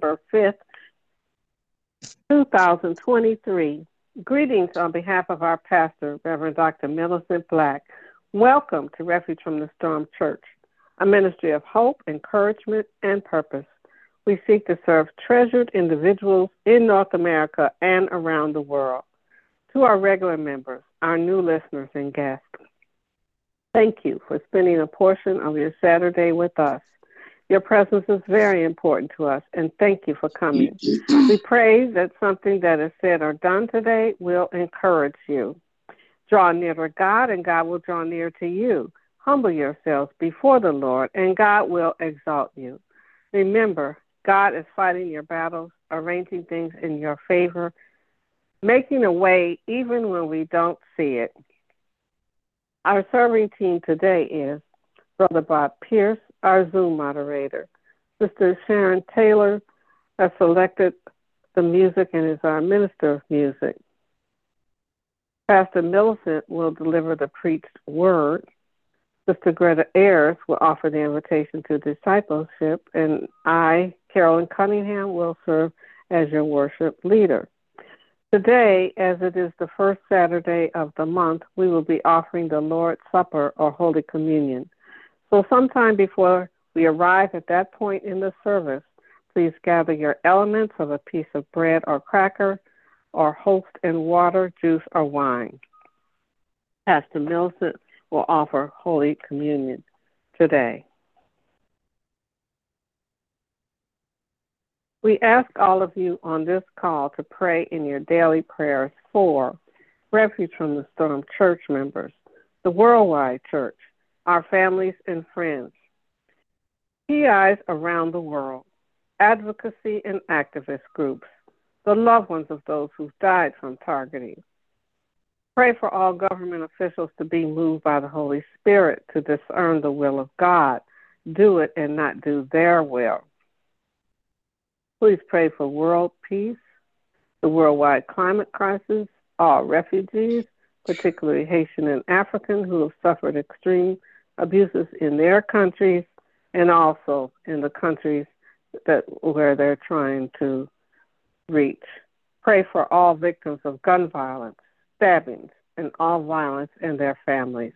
5th, 2023. Greetings on behalf of our pastor, Reverend Dr. Millicent Black. Welcome to Refuge from the Storm Church, a ministry of hope, encouragement, and purpose. We seek to serve treasured individuals in North America and around the world. To our regular members, our new listeners, and guests, thank you for spending a portion of your Saturday with us. Your presence is very important to us, and thank you for coming. We pray that something that is said or done today will encourage you. Draw near to God, and God will draw near to you. Humble yourselves before the Lord, and God will exalt you. Remember, God is fighting your battles, arranging things in your favor, making a way even when we don't see it. Our serving team today is Brother Bob Pierce, our Zoom moderator. Sister Sharon Taylor has selected the music and is our minister of music. Pastor Millicent will deliver the preached word. Sister Greta Ayers will offer the invitation to discipleship, and I, Carolyn Cunningham, will serve as your worship leader. Today, as it is the first Saturday of the month, we will be offering the Lord's Supper or Holy Communion. So, sometime before we arrive at that point in the service, please gather your elements of a piece of bread or cracker, or host and water, juice, or wine. Pastor Millicent will offer Holy Communion today. We ask all of you on this call to pray in your daily prayers for Refuge from the Storm church members, the worldwide church, our families and friends, TIs around the world, advocacy and activist groups, the loved ones of those who've died from targeting. Pray for all government officials to be moved by the Holy Spirit to discern the will of God, do it and not do their will. Please pray for world peace, the worldwide climate crisis, all refugees, particularly Haitian and African, who have suffered extreme abuses in their countries and also in the countries that where they're trying to reach. Pray for all victims of gun violence, stabbings, and all violence and their families.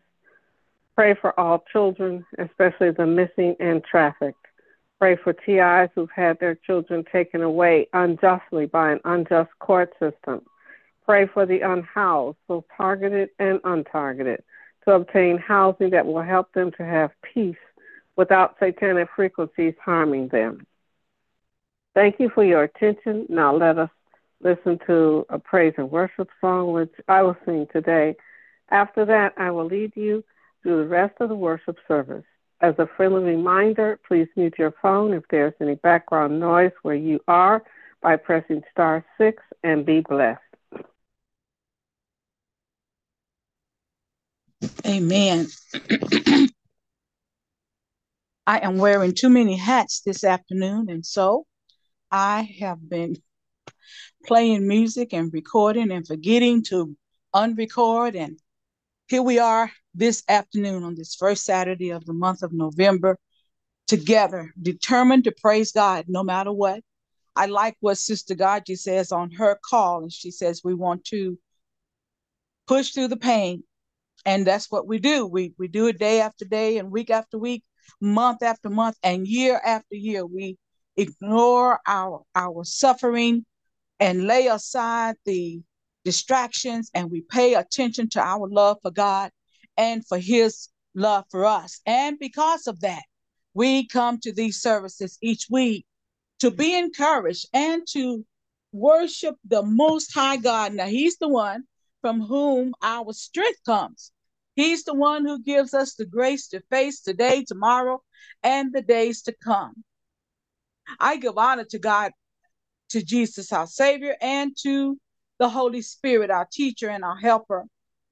Pray for all children, especially the missing and trafficked. Pray for TIs who've had their children taken away unjustly by an unjust court system. Pray for the unhoused, both targeted and untargeted, to obtain housing that will help them to have peace without satanic frequencies harming them. Thank you for your attention. Now let us listen to a praise and worship song, which I will sing today. After that, I will lead you through the rest of the worship service. As a friendly reminder, please mute your phone if there's any background noise where you are by pressing star six and be blessed. Amen. I am wearing too many hats this afternoon, and so I have been playing music and recording and forgetting to unrecord. And here we are this afternoon on this first Saturday of the month of November, together, determined to praise God no matter what. I like what Sister Gaji says on her call, and she says we want to push through the pain. And that's what we do. We we do it day after day and week after week, month after month, and year after year. We ignore our our suffering and lay aside the distractions and we pay attention to our love for God and for his love for us. And because of that, we come to these services each week to be encouraged and to worship the most high God. Now he's the one from whom our strength comes. He's the one who gives us the grace to face today, tomorrow, and the days to come. I give honor to God to Jesus, our Savior, and to the Holy Spirit, our teacher and our helper.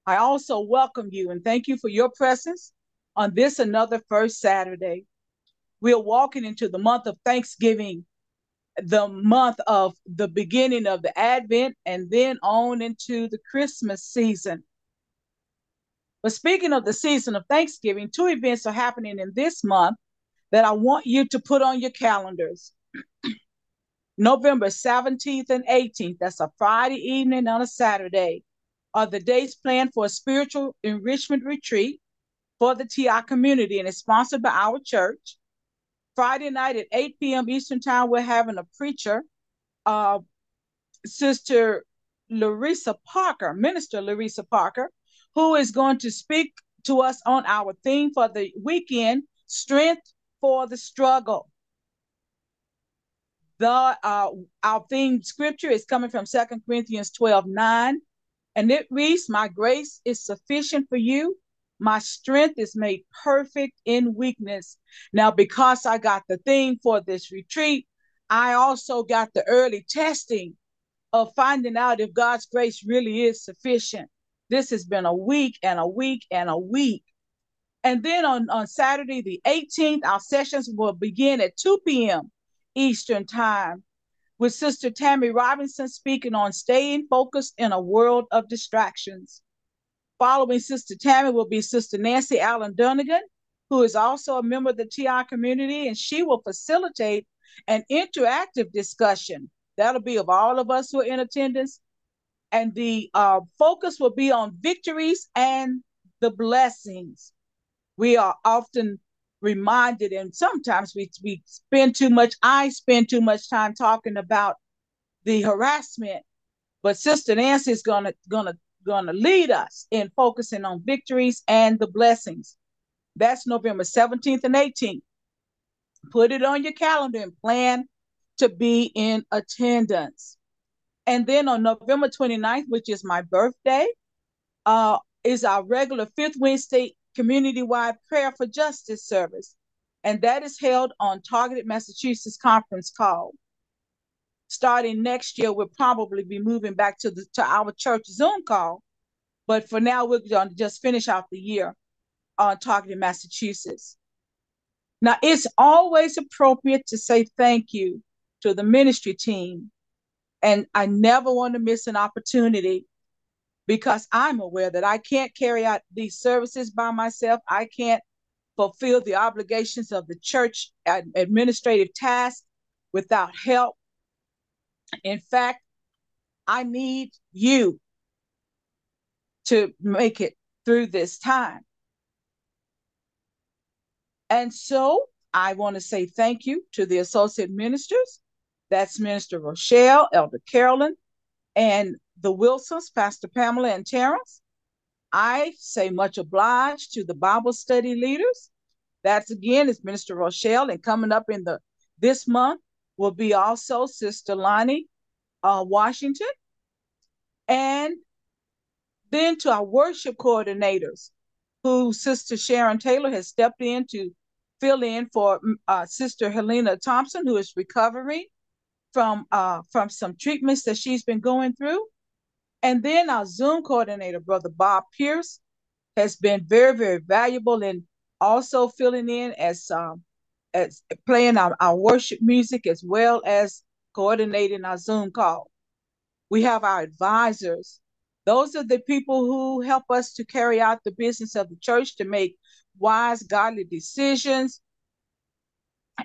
I also welcome you and thank you for your presence on this another first Saturday. We are walking into the month of Thanksgiving, the month of the beginning of the Advent, and then on into the Christmas season. But speaking of the season of Thanksgiving, two events are happening in this month that I want you to put on your calendars. November 17th and 18th, that's a Friday evening on a Saturday, are the dates planned for a spiritual enrichment retreat for the TI community and it's sponsored by our church. Friday night at 8 p.m. Eastern Time, we're having a preacher, uh, Sister Larissa Parker, Minister Larissa Parker, who is going to speak to us on our theme for the weekend Strength for the Struggle. The uh, our theme scripture is coming from Second Corinthians 12 9. And it reads, My grace is sufficient for you. My strength is made perfect in weakness. Now, because I got the theme for this retreat, I also got the early testing of finding out if God's grace really is sufficient. This has been a week and a week and a week. And then on, on Saturday, the 18th, our sessions will begin at 2 p.m. Eastern Time, with Sister Tammy Robinson speaking on staying focused in a world of distractions. Following Sister Tammy will be Sister Nancy Allen Dunnigan, who is also a member of the TI community, and she will facilitate an interactive discussion. That'll be of all of us who are in attendance. And the uh, focus will be on victories and the blessings. We are often reminded and sometimes we, we spend too much i spend too much time talking about the harassment but sister nancy is gonna gonna gonna lead us in focusing on victories and the blessings. That's november 17th and 18th put it on your calendar and plan to be in attendance. And then on november 29th which is my birthday uh, is our regular fifth wednesday community-wide prayer for justice service, and that is held on Targeted Massachusetts conference call. Starting next year, we'll probably be moving back to the to our church Zoom call, but for now, we're going to just finish out the year uh, on Targeted Massachusetts. Now, it's always appropriate to say thank you to the ministry team, and I never want to miss an opportunity because I'm aware that I can't carry out these services by myself. I can't fulfill the obligations of the church administrative tasks without help. In fact, I need you to make it through this time. And so I want to say thank you to the associate ministers. That's Minister Rochelle, Elder Carolyn, and the Wilsons, Pastor Pamela and Terrence. I say much obliged to the Bible study leaders. That's again is Minister Rochelle, and coming up in the this month will be also Sister Lonnie uh, Washington, and then to our worship coordinators, who Sister Sharon Taylor has stepped in to fill in for uh, Sister Helena Thompson, who is recovering from uh, from some treatments that she's been going through. And then our Zoom coordinator, Brother Bob Pierce, has been very, very valuable in also filling in as um, as playing our, our worship music as well as coordinating our Zoom call. We have our advisors. Those are the people who help us to carry out the business of the church to make wise, godly decisions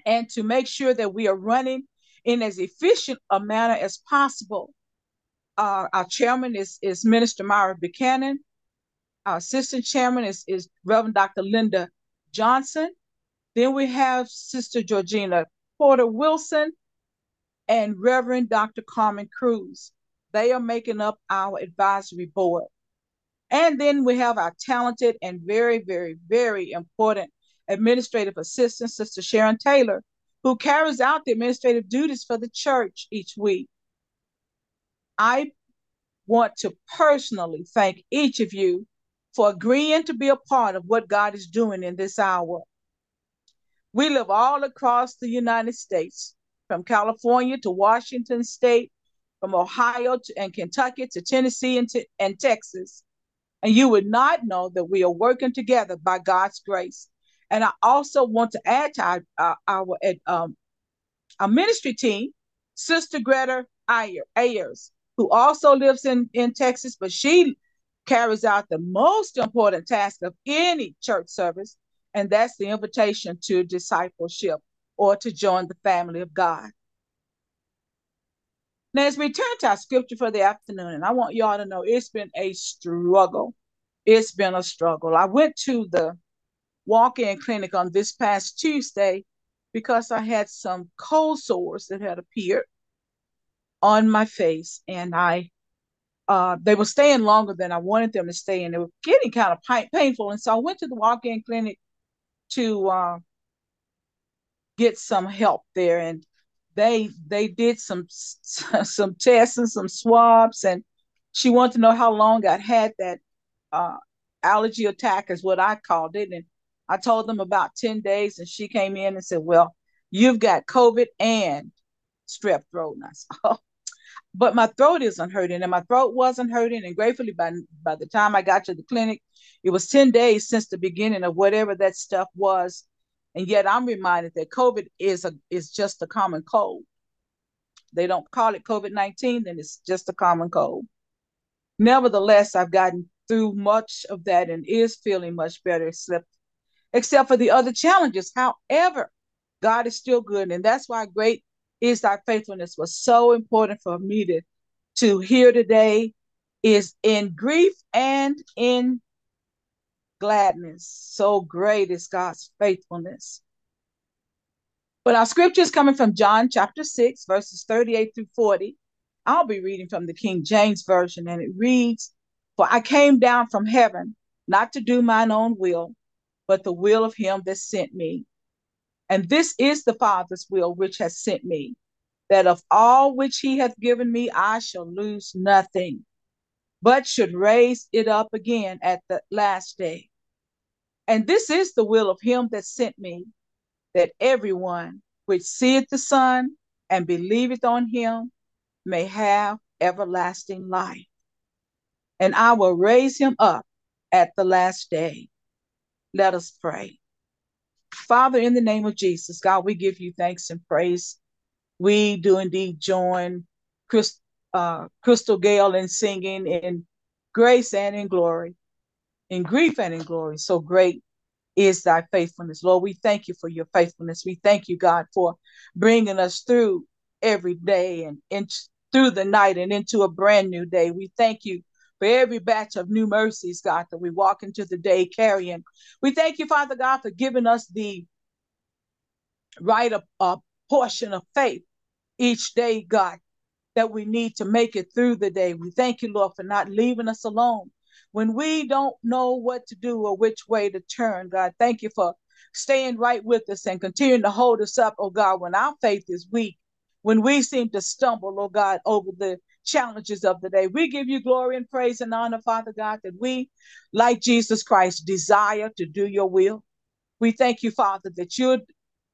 and to make sure that we are running in as efficient a manner as possible. Uh, our chairman is, is Minister Myra Buchanan. Our assistant chairman is, is Reverend Dr. Linda Johnson. Then we have Sister Georgina Porter Wilson and Reverend Dr. Carmen Cruz. They are making up our advisory board. And then we have our talented and very, very, very important administrative assistant, Sister Sharon Taylor, who carries out the administrative duties for the church each week. I want to personally thank each of you for agreeing to be a part of what God is doing in this hour. We live all across the United States. from California to Washington State, from Ohio to, and Kentucky to Tennessee and, to, and Texas. And you would not know that we are working together by God's grace. And I also want to add to our, our, our, um, our ministry team, Sister Greta Ayers, who also lives in, in Texas, but she carries out the most important task of any church service, and that's the invitation to discipleship or to join the family of God. Now, as we turn to our scripture for the afternoon, and I want y'all to know it's been a struggle. It's been a struggle. I went to the walk in clinic on this past Tuesday because I had some cold sores that had appeared on my face, and I uh, they were staying longer than I wanted them to stay, and they were getting kind of painful. And so I went to the walk-in clinic to uh, get some help there, and they they did some some tests and some swabs, and she wanted to know how long I'd had that uh, allergy attack, is what I called it, and I told them about ten days, and she came in and said, "Well, you've got COVID and strep throat." And I said, "Oh." But my throat isn't hurting, and my throat wasn't hurting. And gratefully, by by the time I got to the clinic, it was ten days since the beginning of whatever that stuff was and yet I'm reminded that COVID is a is just a common cold. They don't call it COVID-19, then it's just a common cold. Nevertheless, I've gotten through much of that and is feeling much better, except except for the other challenges. However, God is still good, and that's why great is thy faithfulness was so important for me to to hear today is in grief and in gladness. So great is God's faithfulness. But our scripture is coming from John chapter 6, verses 38 through 40. I'll be reading from the King James Version, and it reads For I came down from heaven not to do mine own will, but the will of him that sent me. And this is the Father's will which has sent me, that of all which he hath given me, I shall lose nothing, but should raise it up again at the last day. And this is the will of him that sent me, that everyone which seeth the Son and believeth on him may have everlasting life. And I will raise him up at the last day. Let us pray. Father, in the name of Jesus, God, we give you thanks and praise. We do indeed join Chris, uh, Crystal Gayle in singing in grace and in glory, in grief and in glory. So great is thy faithfulness. Lord, we thank you for your faithfulness. We thank you, God, for bringing us through every day and in, through the night and into a brand new day. We thank you for every batch of new mercies, God, that we walk into the day carrying. We thank you, Father God, for giving us the right a, a uh, portion of faith each day, God, that we need to make it through the day. We thank you, Lord, for not leaving us alone. When we don't know what to do or which way to turn, God, thank you for staying right with us and continuing to hold us up, oh God, when our faith is weak, when we seem to stumble, oh God, over the challenges of the day. We give you glory and praise and honor, Father God, that we, like Jesus Christ, desire to do your will. We thank you, Father, that you're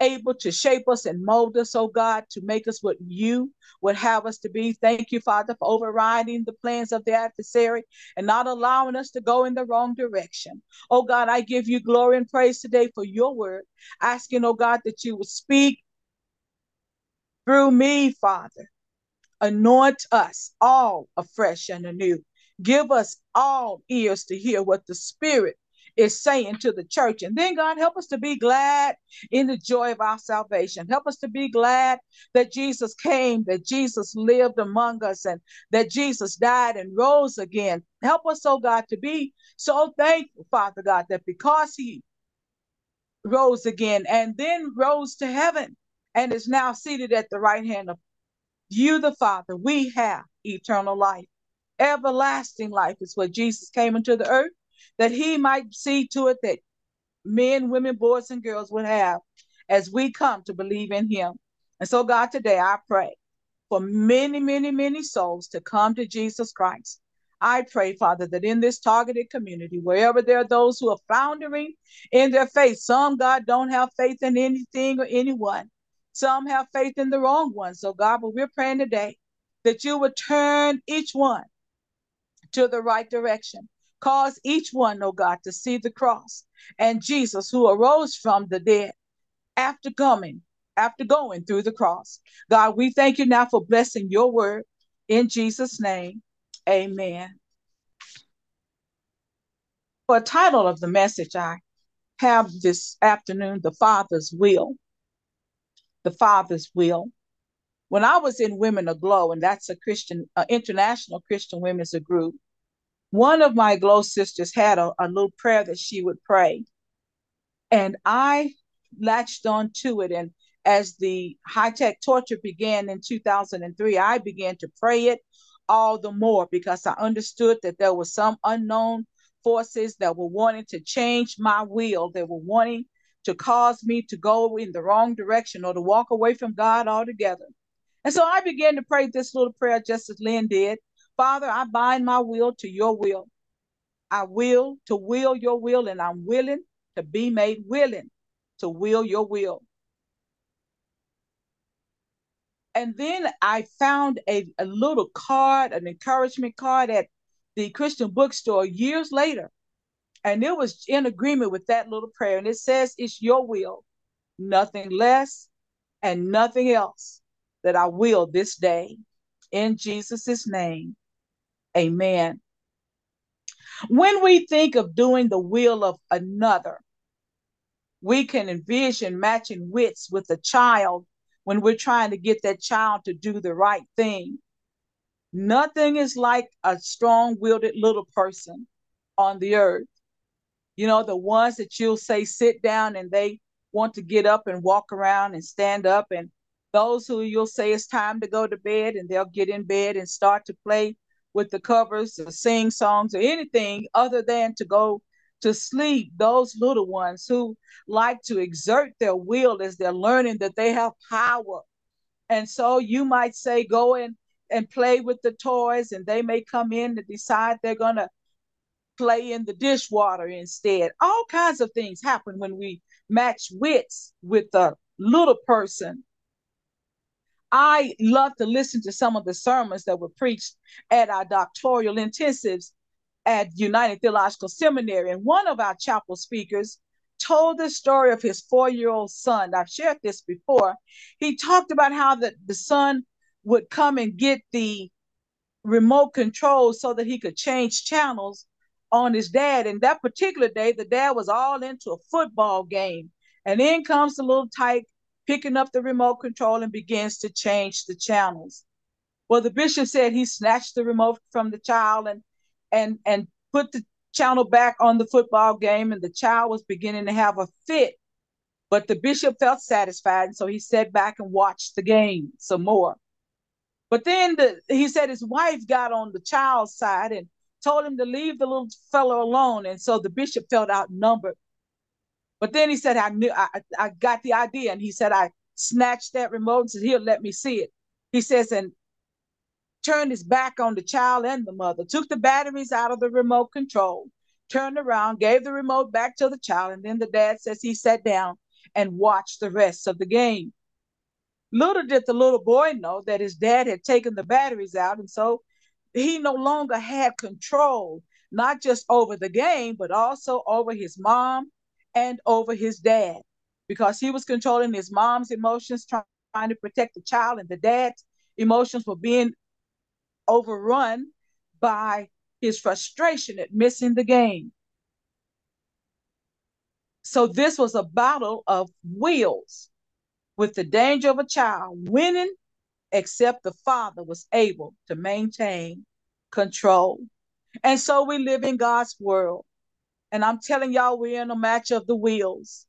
able to shape us and mold us, oh God, to make us what you would have us to be. Thank you, Father, for overriding the plans of the adversary and not allowing us to go in the wrong direction. Oh God, I give you glory and praise today for your word, asking, oh God, that you would speak through me, Father. Anoint us all afresh and anew. Give us all ears to hear what the Spirit is saying to the church. And then, God, help us to be glad in the joy of our salvation. Help us to be glad that Jesus came, that Jesus lived among us, and that Jesus died and rose again. Help us, oh God, to be so thankful, Father God, that because He rose again and then rose to heaven and is now seated at the right hand of you, the Father, we have eternal life. Everlasting life is what Jesus came into the earth that he might see to it that men, women, boys, and girls would have as we come to believe in him. And so, God, today I pray for many, many, many souls to come to Jesus Christ. I pray, Father, that in this targeted community, wherever there are those who are floundering in their faith, some, God, don't have faith in anything or anyone. Some have faith in the wrong one. So, God, but we're praying today that you would turn each one to the right direction. Cause each one, oh God, to see the cross and Jesus who arose from the dead after coming, after going through the cross. God, we thank you now for blessing your word in Jesus' name. Amen. For a title of the message, I have this afternoon the Father's Will. The Father's Will. When I was in Women Aglow, and that's a Christian, uh, international Christian women's group, one of my Glow sisters had a, a little prayer that she would pray. And I latched on to it. And as the high tech torture began in 2003, I began to pray it all the more because I understood that there were some unknown forces that were wanting to change my will. that were wanting to cause me to go in the wrong direction or to walk away from God altogether. And so I began to pray this little prayer just as Lynn did. Father, I bind my will to your will. I will to will your will, and I'm willing to be made willing to will your will. And then I found a, a little card, an encouragement card at the Christian bookstore years later. And it was in agreement with that little prayer. And it says, It's your will, nothing less and nothing else that I will this day. In Jesus' name, amen. When we think of doing the will of another, we can envision matching wits with a child when we're trying to get that child to do the right thing. Nothing is like a strong willed little person on the earth. You know, the ones that you'll say sit down and they want to get up and walk around and stand up, and those who you'll say it's time to go to bed and they'll get in bed and start to play with the covers or sing songs or anything other than to go to sleep. Those little ones who like to exert their will as they're learning that they have power. And so you might say, go in and play with the toys, and they may come in to decide they're going to play in the dishwater instead. All kinds of things happen when we match wits with a little person. I love to listen to some of the sermons that were preached at our doctoral intensives at United Theological Seminary. And one of our chapel speakers told the story of his four year old son. I've shared this before. He talked about how the, the son would come and get the remote control so that he could change channels on his dad. And that particular day, the dad was all into a football game. And in comes the little tyke picking up the remote control and begins to change the channels. Well, the bishop said he snatched the remote from the child and and and put the channel back on the football game, and the child was beginning to have a fit. But the bishop felt satisfied, and so he sat back and watched the game some more. But then the, he said his wife got on the child's side and told him to leave the little fellow alone, and so the bishop felt outnumbered. But then he said, "I knew, I, I got the idea," and he said, "I snatched that remote and said, here, let me see it." He says, and turned his back on the child and the mother, took the batteries out of the remote control, turned around, gave the remote back to the child, and then the dad says he sat down and watched the rest of the game. Little did the little boy know that his dad had taken the batteries out, and so he no longer had control, not just over the game, but also over his mom and over his dad, because he was controlling his mom's emotions, trying to protect the child, and the dad's emotions were being overrun by his frustration at missing the game. So this was a battle of wills with the danger of a child winning, except the father was able to maintain control. And so we live in God's world. And I'm telling y'all, we're in a match of the wheels.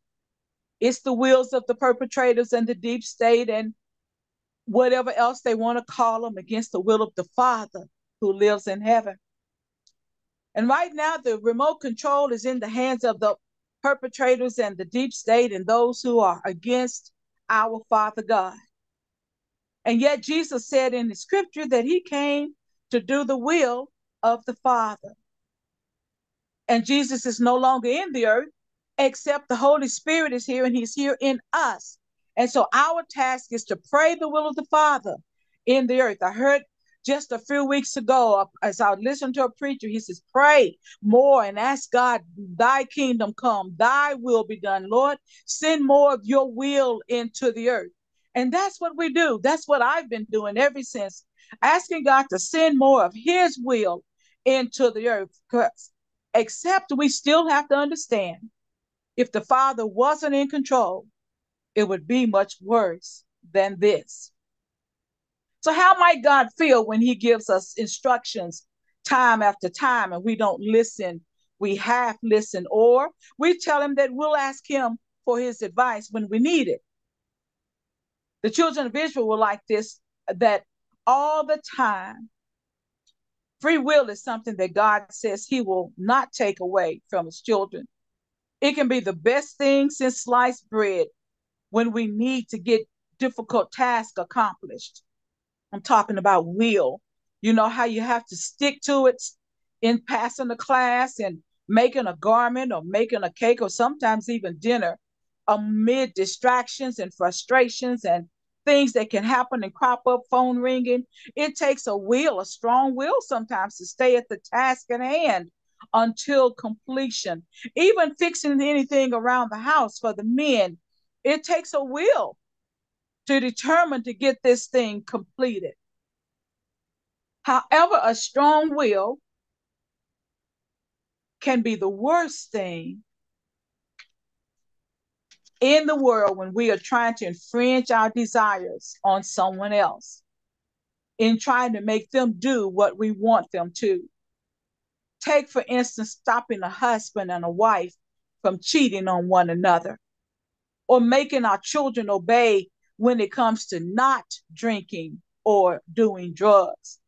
It's the wheels of the perpetrators and the deep state and whatever else they want to call them against the will of the Father who lives in heaven. And right now, the remote control is in the hands of the perpetrators and the deep state and those who are against our Father God. And yet, Jesus said in the scripture that he came to do the will of the Father. And Jesus is no longer in the earth, except the Holy Spirit is here and he's here in us And so our task is to pray the will of the Father in the earth. I heard just a few weeks ago uh, as I listened to a preacher, he says, Pray more and ask God, Thy kingdom come, Thy will be done. Lord, send more of your will into the earth. And that's what we do. That's what I've been doing ever since, asking God to send more of His will into the earth. Except we still have to understand if the Father wasn't in control, it would be much worse than this. So, how might God feel when He gives us instructions time after time and we don't listen? We half listen, or we tell Him that we'll ask Him for His advice when we need it. The children of Israel were like this, that all the time. Free will is something that God says He will not take away from His children. It can be the best thing since sliced bread when we need to get difficult tasks accomplished. I'm talking about will. You know how you have to stick to it in passing the class and making a garment or making a cake or sometimes even dinner amid distractions and frustrations and things that can happen and crop up, phone ringing. It takes a will, a strong will sometimes to stay at the task at hand until completion. Even fixing anything around the house for the men, it takes a will to determine to get this thing completed. However, a strong will can be the worst thing in the world when we are trying to infringe our desires on someone else, in trying to make them do what we want them to. Take, for instance, stopping a husband and a wife from cheating on one another, or making our children obey when it comes to not drinking or doing drugs.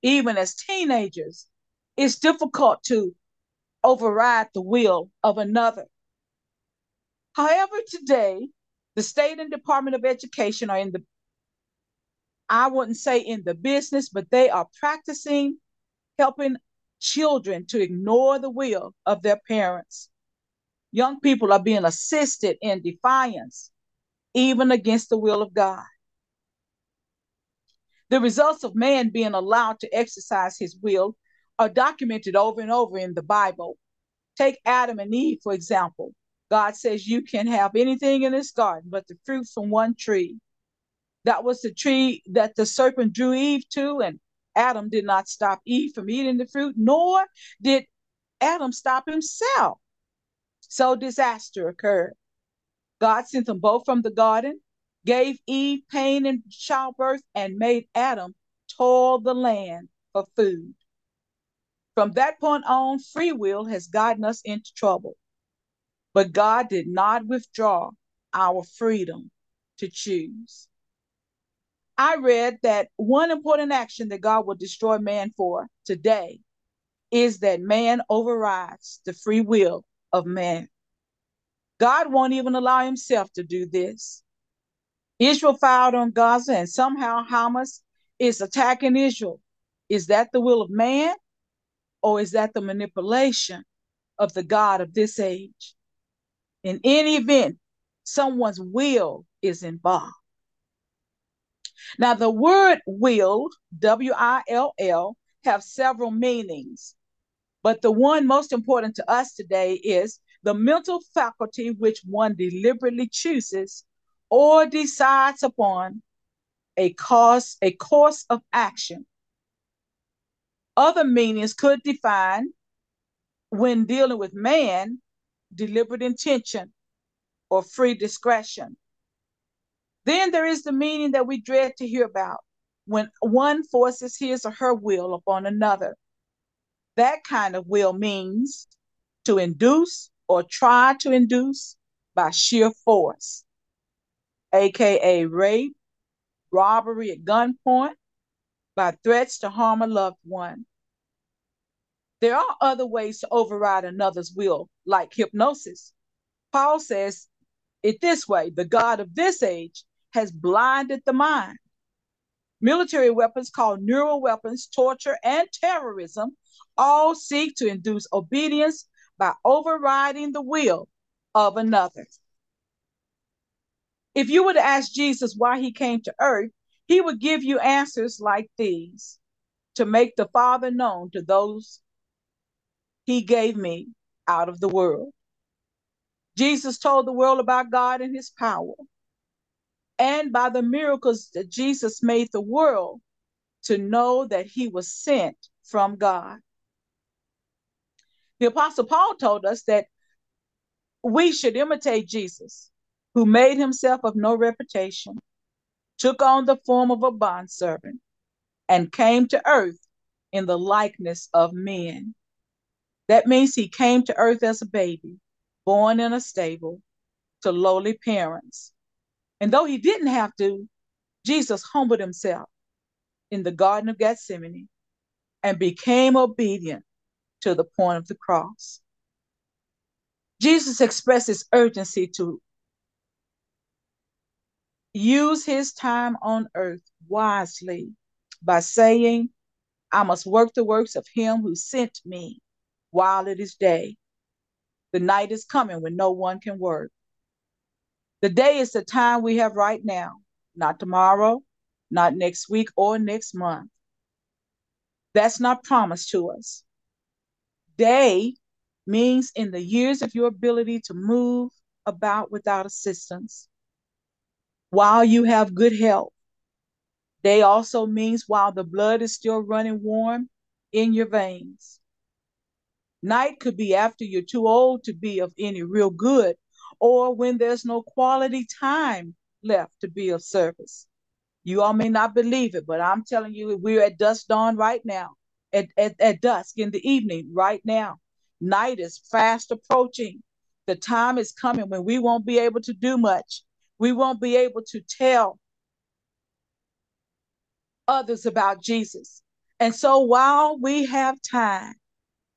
Even as teenagers, it's difficult to override the will of another. However, today, the state and Department of Education are in the, I wouldn't say in the business, but they are practicing helping children to ignore the will of their parents. Young people are being assisted in defiance even against the will of God. The results of man being allowed to exercise his will are documented over and over in the Bible. Take Adam and Eve, for example. God says you can have anything in this garden but the fruit from one tree. That was the tree that the serpent drew Eve to, and Adam did not stop Eve from eating the fruit, nor did Adam stop himself. So disaster occurred. God sent them both from the garden, gave Eve pain in childbirth, and made Adam toil the land for food. From that point on, free will has gotten us into trouble. But God did not withdraw our freedom to choose. I read that one important action that God will destroy man for today is that man overrides the free will of man. God won't even allow himself to do this. Israel fired on Gaza and somehow Hamas is attacking Israel. Is that the will of man or is that the manipulation of the God of this age? In any event, someone's will is involved. Now, the word will, W I L L, have several meanings, but the one most important to us today is the mental faculty which one deliberately chooses or decides upon a cause a course of action other meanings could define when dealing with man deliberate intention or free discretion then there is the meaning that we dread to hear about when one forces his or her will upon another that kind of will means to induce or try to induce by sheer force, aka rape, robbery at gunpoint, by threats to harm a loved one. There are other ways to override another's will, like hypnosis. Paul says it this way the God of this age has blinded the mind. Military weapons called neural weapons, torture, and terrorism all seek to induce obedience by overriding the will of another. If you were to ask Jesus why he came to earth, he would give you answers like these to make the Father known to those he gave me out of the world. Jesus told the world about God and his power. And by the miracles that Jesus made the world to know that he was sent from God. The Apostle Paul told us that we should imitate Jesus, who made himself of no reputation, took on the form of a bondservant, and came to earth in the likeness of men. That means he came to earth as a baby, born in a stable to lowly parents. And though he didn't have to, Jesus humbled himself in the Garden of Gethsemane and became obedient to the point of the cross. Jesus expresses urgency to use his time on earth wisely by saying, I must work the works of him who sent me while it is day. The night is coming when no one can work. The day is the time we have right now, not tomorrow, not next week or next month. That's not promised to us. Day means in the years of your ability to move about without assistance, while you have good health. Day also means while the blood is still running warm in your veins. Night could be after you're too old to be of any real good, or when there's no quality time left to be of service. You all may not believe it, but I'm telling you, we're at dusk dawn right now, at, at, at dusk in the evening right now. Night is fast approaching. The time is coming when we won't be able to do much. We won't be able to tell others about Jesus. And so while we have time,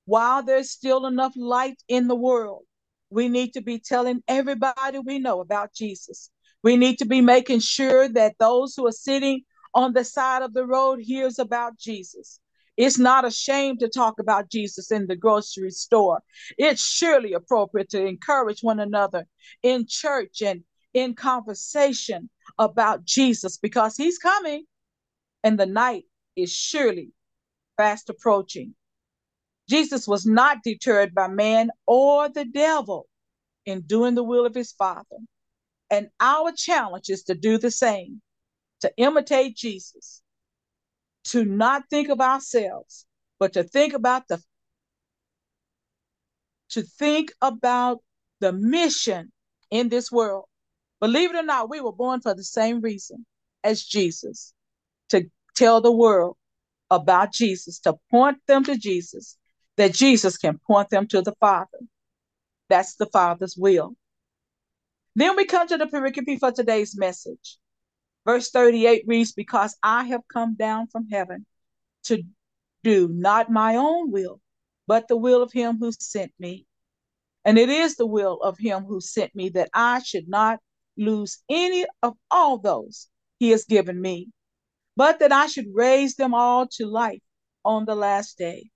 while there's still enough light in the world, we need to be telling everybody we know about Jesus. We need to be making sure that those who are sitting on the side of the road hears about Jesus. It's not a shame to talk about Jesus in the grocery store. It's surely appropriate to encourage one another in church and in conversation about Jesus because he's coming and the night is surely fast approaching. Jesus was not deterred by man or the devil in doing the will of his Father. And our challenge is to do the same, to imitate Jesus, to not think of ourselves, but to think about the to think about the mission in this world. Believe it or not, we were born for the same reason as Jesus, to tell the world about Jesus, to point them to Jesus, that Jesus can point them to the Father. That's the Father's will. Then we come to the pericope for today's message. Verse 38 reads, Because I have come down from heaven to do not my own will, but the will of him who sent me. And it is the will of him who sent me that I should not lose any of all those he has given me, but that I should raise them all to life on the last day.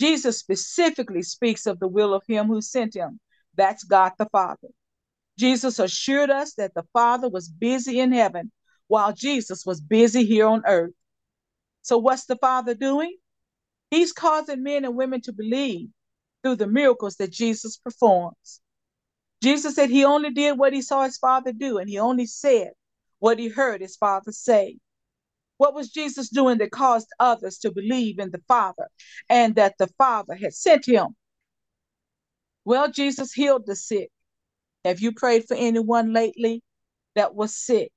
Jesus specifically speaks of the will of him who sent him. That's God the Father. Jesus assured us that the Father was busy in heaven while Jesus was busy here on earth. So, what's the Father doing? He's causing men and women to believe through the miracles that Jesus performs. Jesus said he only did what he saw his Father do, and he only said what he heard his Father say. What was Jesus doing that caused others to believe in the Father and that the Father had sent him? Well, Jesus healed the sick. Have you prayed for anyone lately that was sick?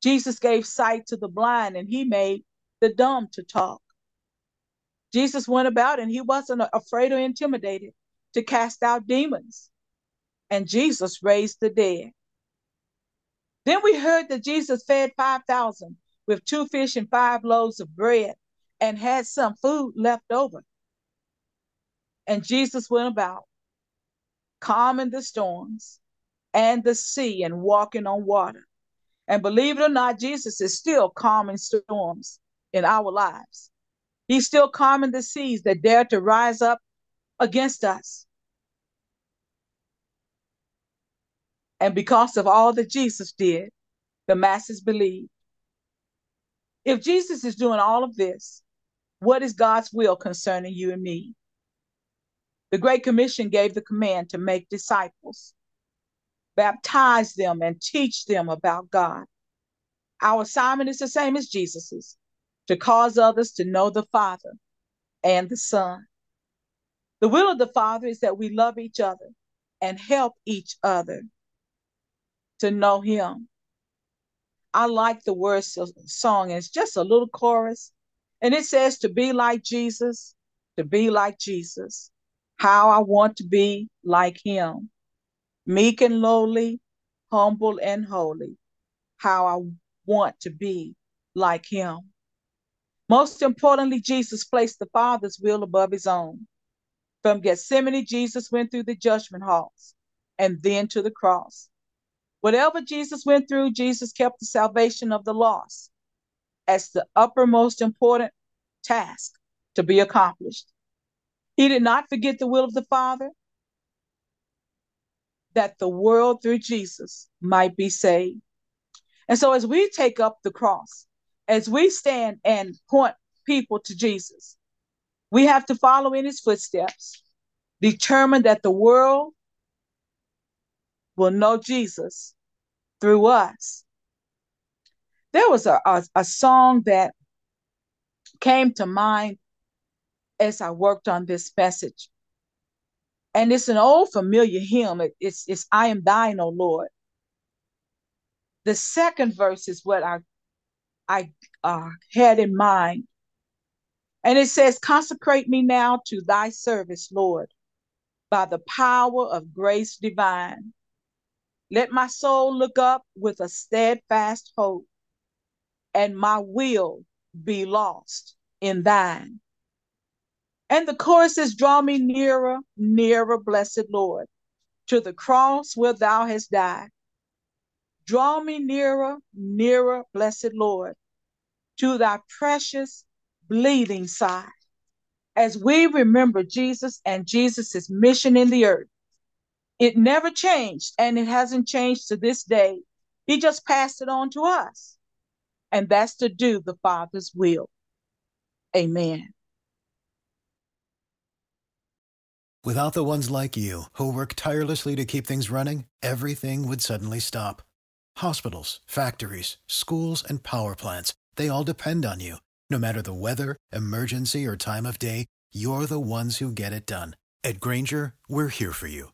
Jesus gave sight to the blind and he made the dumb to talk. Jesus went about and he wasn't afraid or intimidated to cast out demons. And Jesus raised the dead. Then we heard that Jesus fed 5,000 with two fish and five loaves of bread and had some food left over. And Jesus went about calming the storms and the sea and walking on water. And believe it or not, Jesus is still calming storms in our lives. He's still calming the seas that dare to rise up against us. And because of all that Jesus did, the masses believe. If Jesus is doing all of this, what is God's will concerning you and me? The Great Commission gave the command to make disciples, baptize them, and teach them about God. Our assignment is the same as Jesus's to cause others to know the Father and the Son. The will of the Father is that we love each other and help each other to know Him. I like the words of song. It's just a little chorus. And it says to be like Jesus, to be like Jesus. How I want to be like him. Meek and lowly, humble and holy. How I want to be like him. Most importantly, Jesus placed the Father's will above his own. From Gethsemane, Jesus went through the judgment halls and then to the cross. Whatever Jesus went through, Jesus kept the salvation of the lost as the uppermost important task to be accomplished. He did not forget the will of the Father that the world through Jesus might be saved. And so, as we take up the cross, as we stand and point people to Jesus, we have to follow in his footsteps, determined that the world will know Jesus through us. There was a, a, a song that came to mind as I worked on this message. And it's an old familiar hymn. It, it's, it's I am thine, O Lord. The second verse is what I, I uh, had in mind. And it says, Consecrate me now to thy service, Lord, by the power of grace divine. Let my soul look up with a steadfast hope, and my will be lost in thine. And the chorus says, Draw me nearer, nearer, blessed Lord, to the cross where thou hast died. Draw me nearer, nearer, blessed Lord, to thy precious bleeding side. As we remember Jesus and Jesus' mission in the earth, it never changed and it hasn't changed to this day. He just passed it on to us. And that's to do the Father's will. Amen. Without the ones like you, who work tirelessly to keep things running, everything would suddenly stop. Hospitals, factories, schools, and power plants, they all depend on you. No matter the weather, emergency, or time of day, you're the ones who get it done. At Grainger, we're here for you